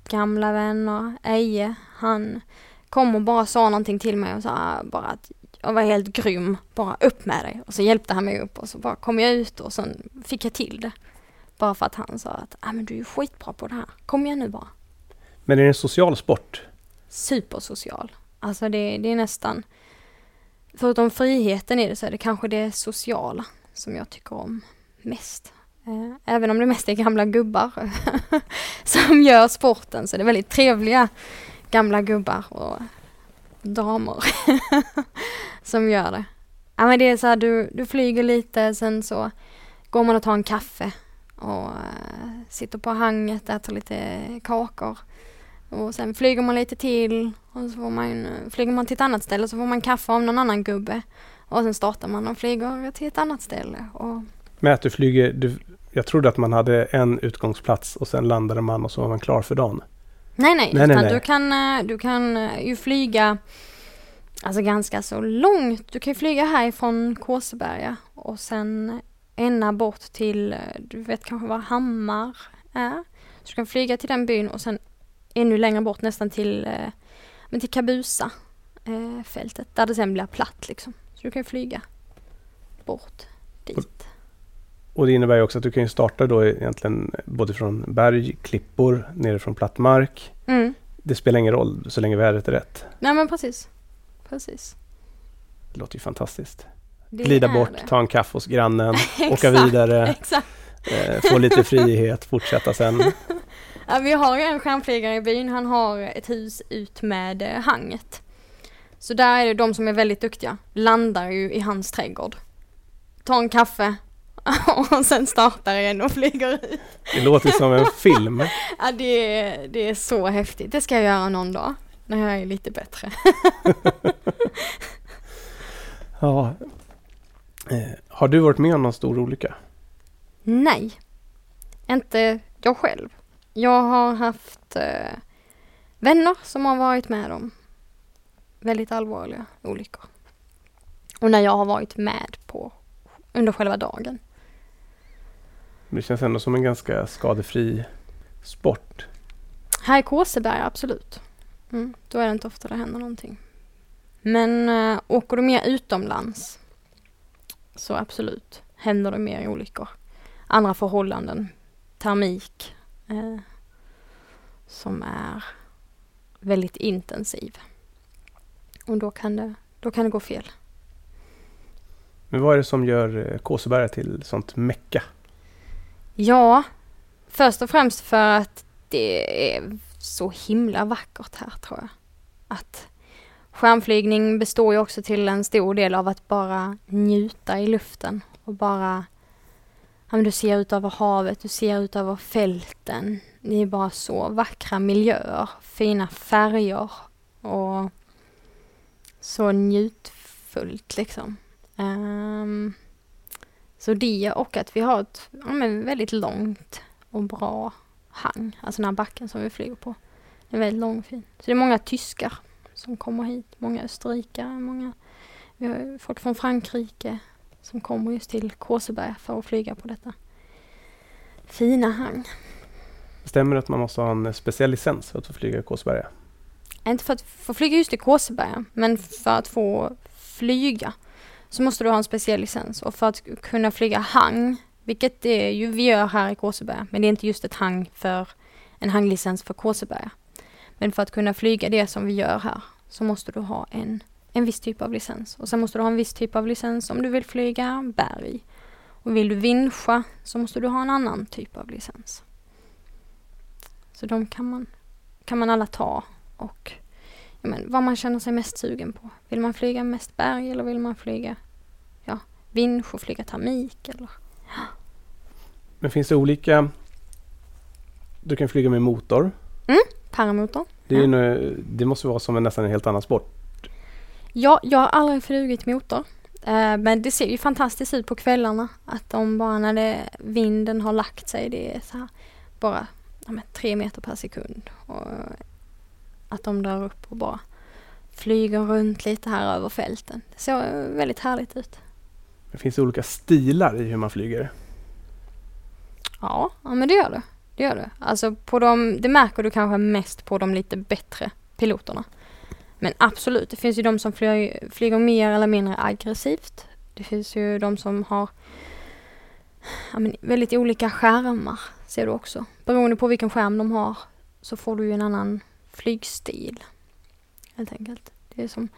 Speaker 2: gamla vänner, Eje, han kom och bara sa någonting till mig och sa bara att jag var helt grym, bara upp med dig. Och så hjälpte han mig upp och så bara kom jag ut och sen fick jag till det. Bara för att han sa att ah, men du är ju skitbra på det här, kom igen nu bara.
Speaker 3: Men är det en social sport?
Speaker 2: Supersocial. Alltså det, det är nästan, förutom friheten i det så är det kanske det sociala som jag tycker om mest. Eh, även om det mest är gamla gubbar som gör sporten så är det väldigt trevliga gamla gubbar och damer som gör det. Ja men det är så här, du, du flyger lite, sen så går man och tar en kaffe och eh, sitter på hanget, äter lite kakor. Och sen flyger man lite till och så får man, flyger man till ett annat ställe så får man kaffe av någon annan gubbe. Och sen startar man och flyger till ett annat ställe. Och,
Speaker 3: Med att du flyger, du, jag trodde att man hade en utgångsplats och sen landade man och så var man klar för dagen.
Speaker 2: nej nej,
Speaker 3: Nej, nej, nej.
Speaker 2: Du, kan, eh, du kan eh, ju flyga alltså ganska så långt. Du kan ju flyga härifrån Kåseberga och sen ända bort till, eh, du vet kanske var Hammar är. Så du kan flyga till den byn och sen ännu längre bort nästan till, men till Kabusa fältet där det sen blir platt liksom. Så du kan flyga bort dit.
Speaker 3: Och det innebär ju också att du kan starta då egentligen både från berg, klippor, ner från platt mark.
Speaker 2: Mm.
Speaker 3: Det spelar ingen roll så länge vädret är rätt.
Speaker 2: Nej men precis. Precis.
Speaker 3: Det låter ju fantastiskt.
Speaker 2: Det
Speaker 3: Glida bort,
Speaker 2: det.
Speaker 3: ta en kaffe hos grannen, åka
Speaker 2: Exakt,
Speaker 3: vidare,
Speaker 2: Exakt.
Speaker 3: eh, få lite frihet, fortsätta sen.
Speaker 2: Ja, vi har en stjärnflygare i byn, han har ett hus ut med eh, hanget. Så där är det de som är väldigt duktiga, landar ju i hans trädgård. Tar en kaffe och sen startar igen och flyger ut.
Speaker 3: Det låter som en film.
Speaker 2: Ja, det, är, det är så häftigt. Det ska jag göra någon dag. När jag är lite bättre.
Speaker 3: Ja. Eh, har du varit med om någon stor olycka?
Speaker 2: Nej, inte jag själv. Jag har haft eh, vänner som har varit med om väldigt allvarliga olyckor. Och när jag har varit med på under själva dagen.
Speaker 3: Det känns ändå som en ganska skadefri sport.
Speaker 2: Här i Kåseberg, absolut. Mm, då är det inte ofta det händer någonting. Men eh, åker du mer utomlands så absolut händer det mer olyckor. Andra förhållanden, termik, eh, som är väldigt intensiv. Och då kan det, då kan det gå fel.
Speaker 3: Men vad är det som gör eh, Kåseberga till sånt mecka?
Speaker 2: Ja, först och främst för att det är så himla vackert här tror jag. Att skärmflygning består ju också till en stor del av att bara njuta i luften och bara Ja, men du ser ut över havet, du ser ut över fälten. Det är bara så vackra miljöer, fina färger och så njutfullt liksom. Um, så det och att vi har ett ja, men väldigt långt och bra hang, alltså den här backen som vi flyger på. Den är väldigt lång och fin. Så det är många tyskar som kommer hit, många österrikare, många vi har folk från Frankrike som kommer just till Kåseberg för att flyga på detta fina hang.
Speaker 3: Stämmer det att man måste ha en speciell licens för att få flyga i Kåseberga?
Speaker 2: Inte för att få flyga just i Kåseberga, men för att få flyga så måste du ha en speciell licens och för att kunna flyga hang Vilket det är ju vi gör här i Kåseberga. Men det är inte just ett hang för en hanglicens för Kåseberga. Men för att kunna flyga det som vi gör här så måste du ha en, en viss typ av licens. Och sen måste du ha en viss typ av licens om du vill flyga berg. Och vill du vinscha så måste du ha en annan typ av licens. Så de kan man, kan man alla ta och ja, men, vad man känner sig mest sugen på. Vill man flyga mest berg eller vill man flyga ja, vinsch och flyga termik eller
Speaker 3: Men finns det olika... Du kan flyga med motor.
Speaker 2: paramotor.
Speaker 3: Det,
Speaker 2: Ja.
Speaker 3: nu, det måste vara som en nästan en helt annan sport.
Speaker 2: Ja, jag har aldrig flugit motor. Eh, men det ser ju fantastiskt ut på kvällarna. Att de bara när det, vinden har lagt sig, det är så här bara ja, tre meter per sekund. Och att de drar upp och bara flyger runt lite här över fälten. Det ser väldigt härligt ut.
Speaker 3: Det finns olika stilar i hur man flyger.
Speaker 2: Ja, ja men det gör det. Det gör det. Alltså på de, det märker du kanske mest på de lite bättre piloterna. Men absolut, det finns ju de som flyger, flyger mer eller mindre aggressivt. Det finns ju de som har ja, men väldigt olika skärmar, ser du också. Beroende på vilken skärm de har så får du ju en annan flygstil. Helt enkelt. Det är som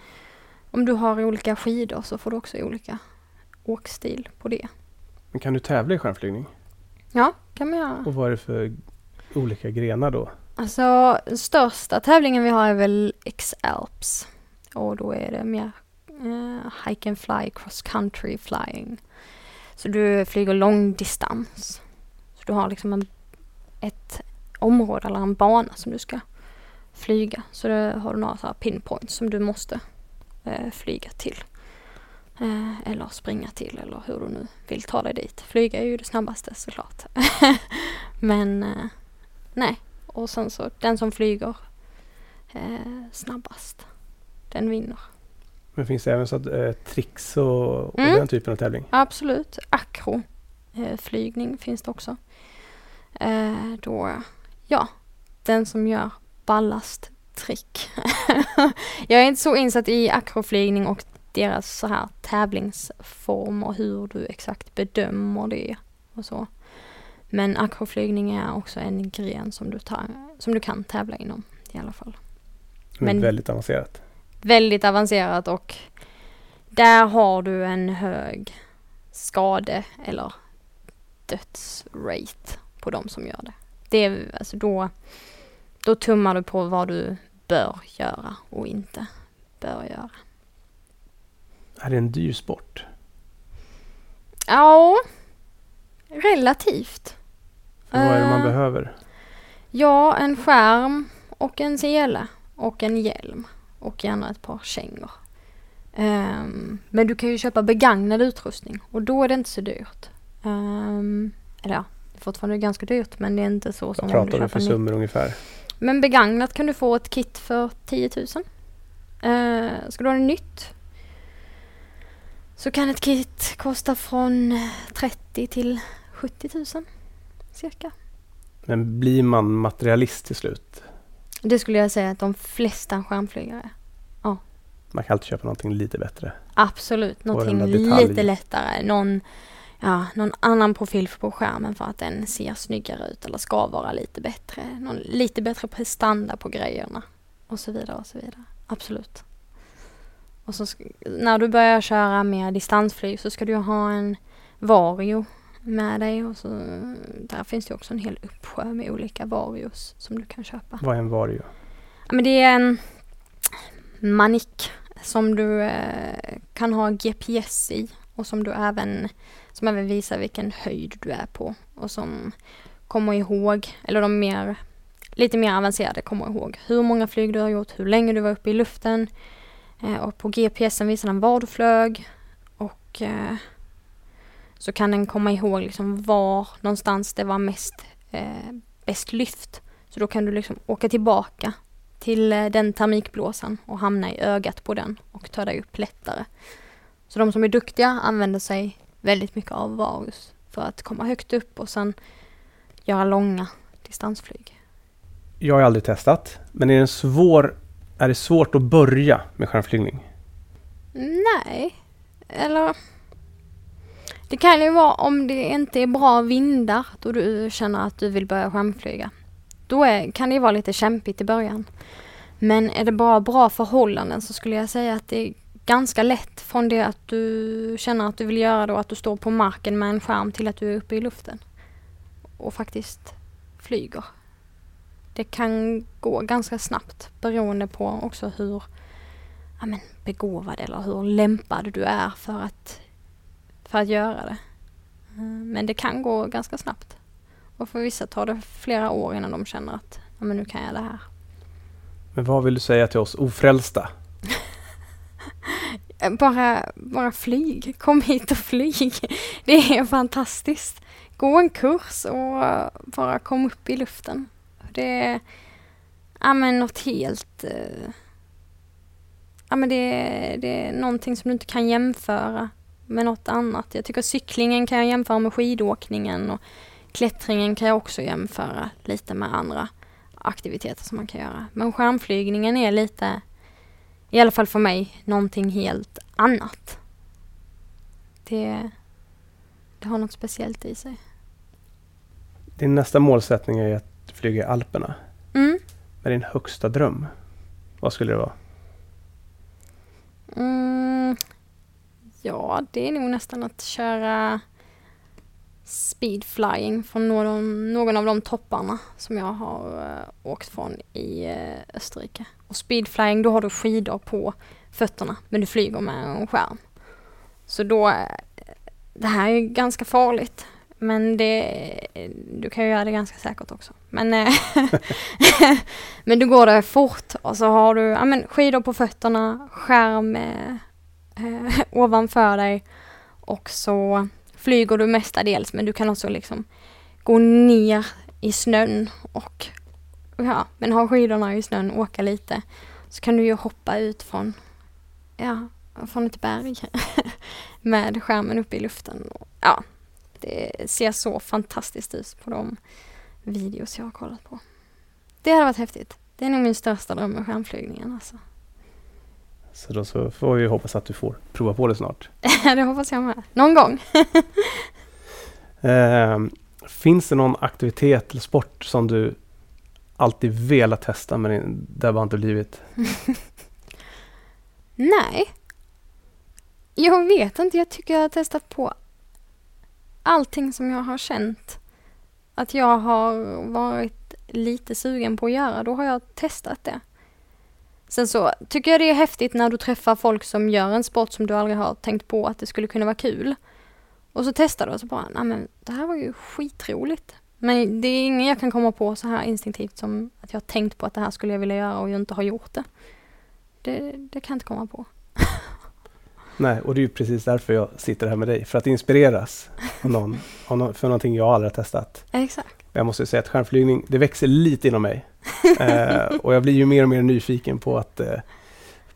Speaker 2: om du har olika skidor så får du också olika åkstil på det.
Speaker 3: Men kan du tävla i skärmflygning?
Speaker 2: Ja, kan man göra.
Speaker 3: Och vad är det för olika grenar då?
Speaker 2: Alltså den största tävlingen vi har är väl X-Alps. Och då är det mer eh, hike and fly, cross country flying. Så du flyger långdistans. Så du har liksom en, ett område eller en bana som du ska flyga. Så det har du några så pinpoints som du måste eh, flyga till. Eh, eller springa till eller hur du nu vill ta dig dit. Flyga är ju det snabbaste såklart. Men eh, nej, och sen så den som flyger eh, snabbast, den vinner.
Speaker 3: Men finns det även så att, eh, tricks och, och
Speaker 2: Mm.
Speaker 3: den typen av tävling?
Speaker 2: Absolut. Akro eh, finns det också. Eh, då, ja, den som gör ballasttrick. Jag är inte så insatt i akroflygning och deras så här tävlingsform och hur du exakt bedömer det och så. Men akroflygning är också en gren som du, tar, som du kan tävla inom i alla fall.
Speaker 3: Men
Speaker 2: Men-
Speaker 3: väldigt avancerat.
Speaker 2: väldigt avancerat och där har du en hög skade eller dödsrate på de som gör det. Det är alltså då, då tummar du på vad du bör göra och inte bör göra.
Speaker 3: Är det en dyr sport?
Speaker 2: Ja, relativt.
Speaker 3: För vad är det man
Speaker 2: Eh,
Speaker 3: behöver?
Speaker 2: Ja, en skärm och en sele och en hjälm och gärna ett par kängor. Ehm, men du kan ju köpa begagnad utrustning och då är det inte så dyrt. Ehm, eller ja, det är fortfarande ganska dyrt men det är inte så som
Speaker 3: Vad
Speaker 2: om du
Speaker 3: pratar vi för summor ungefär?
Speaker 2: Men begagnat kan du få ett kit för 10 000. Uh, ska du ha det nytt så kan ett kit kosta från 30 till 70 000 cirka.
Speaker 3: Men blir man materialist till slut?
Speaker 2: Det skulle jag säga att de flesta skärmflygare
Speaker 3: Man kan alltid köpa någonting lite bättre.
Speaker 2: Absolut, någonting lite lättare. Någon, ja, någon annan profil på skärmen för att den ser snyggare ut eller ska vara lite bättre. Någon lite bättre prestanda på grejerna och så vidare och så vidare. Absolut. Och så när du börjar köra mer distansflyg så ska du ha en Vario med dig och så där finns det också en hel uppsjö med olika Varios som du kan köpa.
Speaker 3: Vad är en Vario?
Speaker 2: Ja, men det är en manik som du eh, kan ha GPS i och som du även, som även visar vilken höjd du är på och som kommer ihåg, eller de mer, lite mer avancerade kommer ihåg hur många flyg du har gjort, hur länge du var uppe i luften eh, och på GPSen visar den var du flög och eh, så kan den komma ihåg liksom var någonstans det var mest eh, bäst lyft. Så då kan du liksom åka tillbaka till eh, den termikblåsan och hamna i ögat på den och ta dig upp lättare. Så de som är duktiga använder sig väldigt mycket av Varus för att komma högt upp och sen göra långa distansflyg.
Speaker 3: Jag har aldrig testat, men är, den svår, är det svårt att börja med skärmflygning?
Speaker 2: Nej, eller Det kan ju vara om det inte är bra vindar då du känner att du vill börja skärmflyga. Då är, kan det vara lite kämpigt i början. Men är det bara bra förhållanden så skulle jag säga att det ganska lätt från det att du känner att du vill göra då att du står på marken med en skärm till att du är uppe i luften. Och faktiskt flyger. Det kan gå ganska snabbt beroende på också hur ja, men, begåvad eller hur lämpad du är för att, för att göra det. Eh, men det kan gå ganska snabbt. Och för vissa tar det flera år innan de känner att ja, men nu kan jag det här.
Speaker 3: Men vad vill du säga till oss ofrälsta?
Speaker 2: Bara, bara flyg. Kom hit och flyg. Det är fantastiskt. Gå en kurs och bara kom upp i luften. Det är ja, men något helt... Eh, ja, men det, det är någonting som du inte kan jämföra med något annat. Jag tycker cyklingen kan jag jämföra med skidåkningen och klättringen kan jag också jämföra lite med andra aktiviteter som man kan göra. Men skärmflygningen är lite, i alla fall för mig, någonting helt annat. Det, det har något speciellt i sig.
Speaker 3: Din nästa målsättning är att flyga i Alperna.
Speaker 2: Mm.
Speaker 3: Med din högsta dröm, vad skulle det vara?
Speaker 2: Mm, ja, det är nog nästan att köra speedflying från någon, någon av de topparna som jag har uh, åkt från i uh, Österrike. Och speedflying, då har du skidor på fötterna men du flyger med en skärm. Så då, eh, det här är ganska farligt men det, du kan ju göra det ganska säkert också. Men, men du går det fort och så har du ja, men skidor på fötterna, skärm eh, ovanför dig och så flyger du mestadels men du kan också liksom gå ner i snön och ja, men ha skidorna i snön, och åka lite. Så kan du ju hoppa ut från, ja, från ett berg med skärmen uppe i luften. Ja, det ser så fantastiskt ut på de videos jag har kollat på. Det hade varit häftigt. Det är nog min största dröm med skärmflygningen alltså.
Speaker 3: Så då så får vi hoppas att du får prova på det snart.
Speaker 2: det hoppas jag med. Någon gång.
Speaker 3: eh, finns det någon aktivitet eller sport som du alltid velat testa men det har inte blivit?
Speaker 2: Nej. Jag vet inte. Jag tycker jag har testat på allting som jag har känt att jag har varit lite sugen på att göra, då har jag testat det. Sen så tycker jag det är häftigt när du träffar folk som gör en sport som du aldrig har tänkt på att det skulle kunna vara kul. Och så testar du och så bara, nej men det här var ju skitroligt. Men det är inget jag kan komma på så här instinktivt som att jag har tänkt på att det här skulle jag vilja göra och jag inte har gjort det. Det, det kan jag inte komma på.
Speaker 3: Nej, och det är ju precis därför jag sitter här med dig. För att inspireras av någon, av någon, för någonting jag aldrig har testat.
Speaker 2: Exakt.
Speaker 3: Jag måste säga att skärmflygning, det växer lite inom mig. eh, och jag blir ju mer och mer nyfiken på att, eh,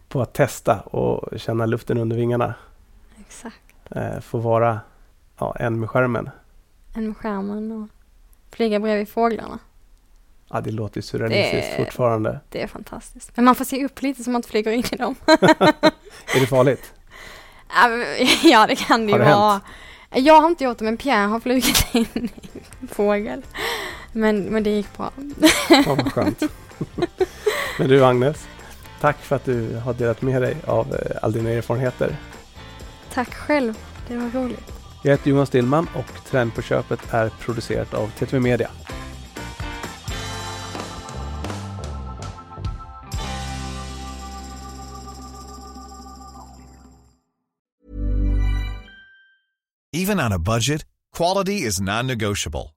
Speaker 3: på att testa och känna luften under vingarna.
Speaker 2: Exakt.
Speaker 3: Eh, få vara ja, en med skärmen.
Speaker 2: En med skärmen och flyga bredvid fåglarna.
Speaker 3: Ja, det låter surrealistiskt det, fortfarande.
Speaker 2: Det är fantastiskt. Men man får se upp lite så man inte flyger in i dem.
Speaker 3: är det farligt?
Speaker 2: Ja, det kan det ju vara. Hänt? Jag har inte gjort det, men Pierre har flugit in i en fågel. Men, men det gick bra.
Speaker 3: Ja, vad skönt. men du Agnes, tack för att du har delat med dig av eh, all dina erfarenheter.
Speaker 2: Tack själv, det var roligt.
Speaker 3: Jag heter Johan Stillman och Trend på köpet är producerat av TTV Media.
Speaker 5: Even on a budget, quality is non-negotiable.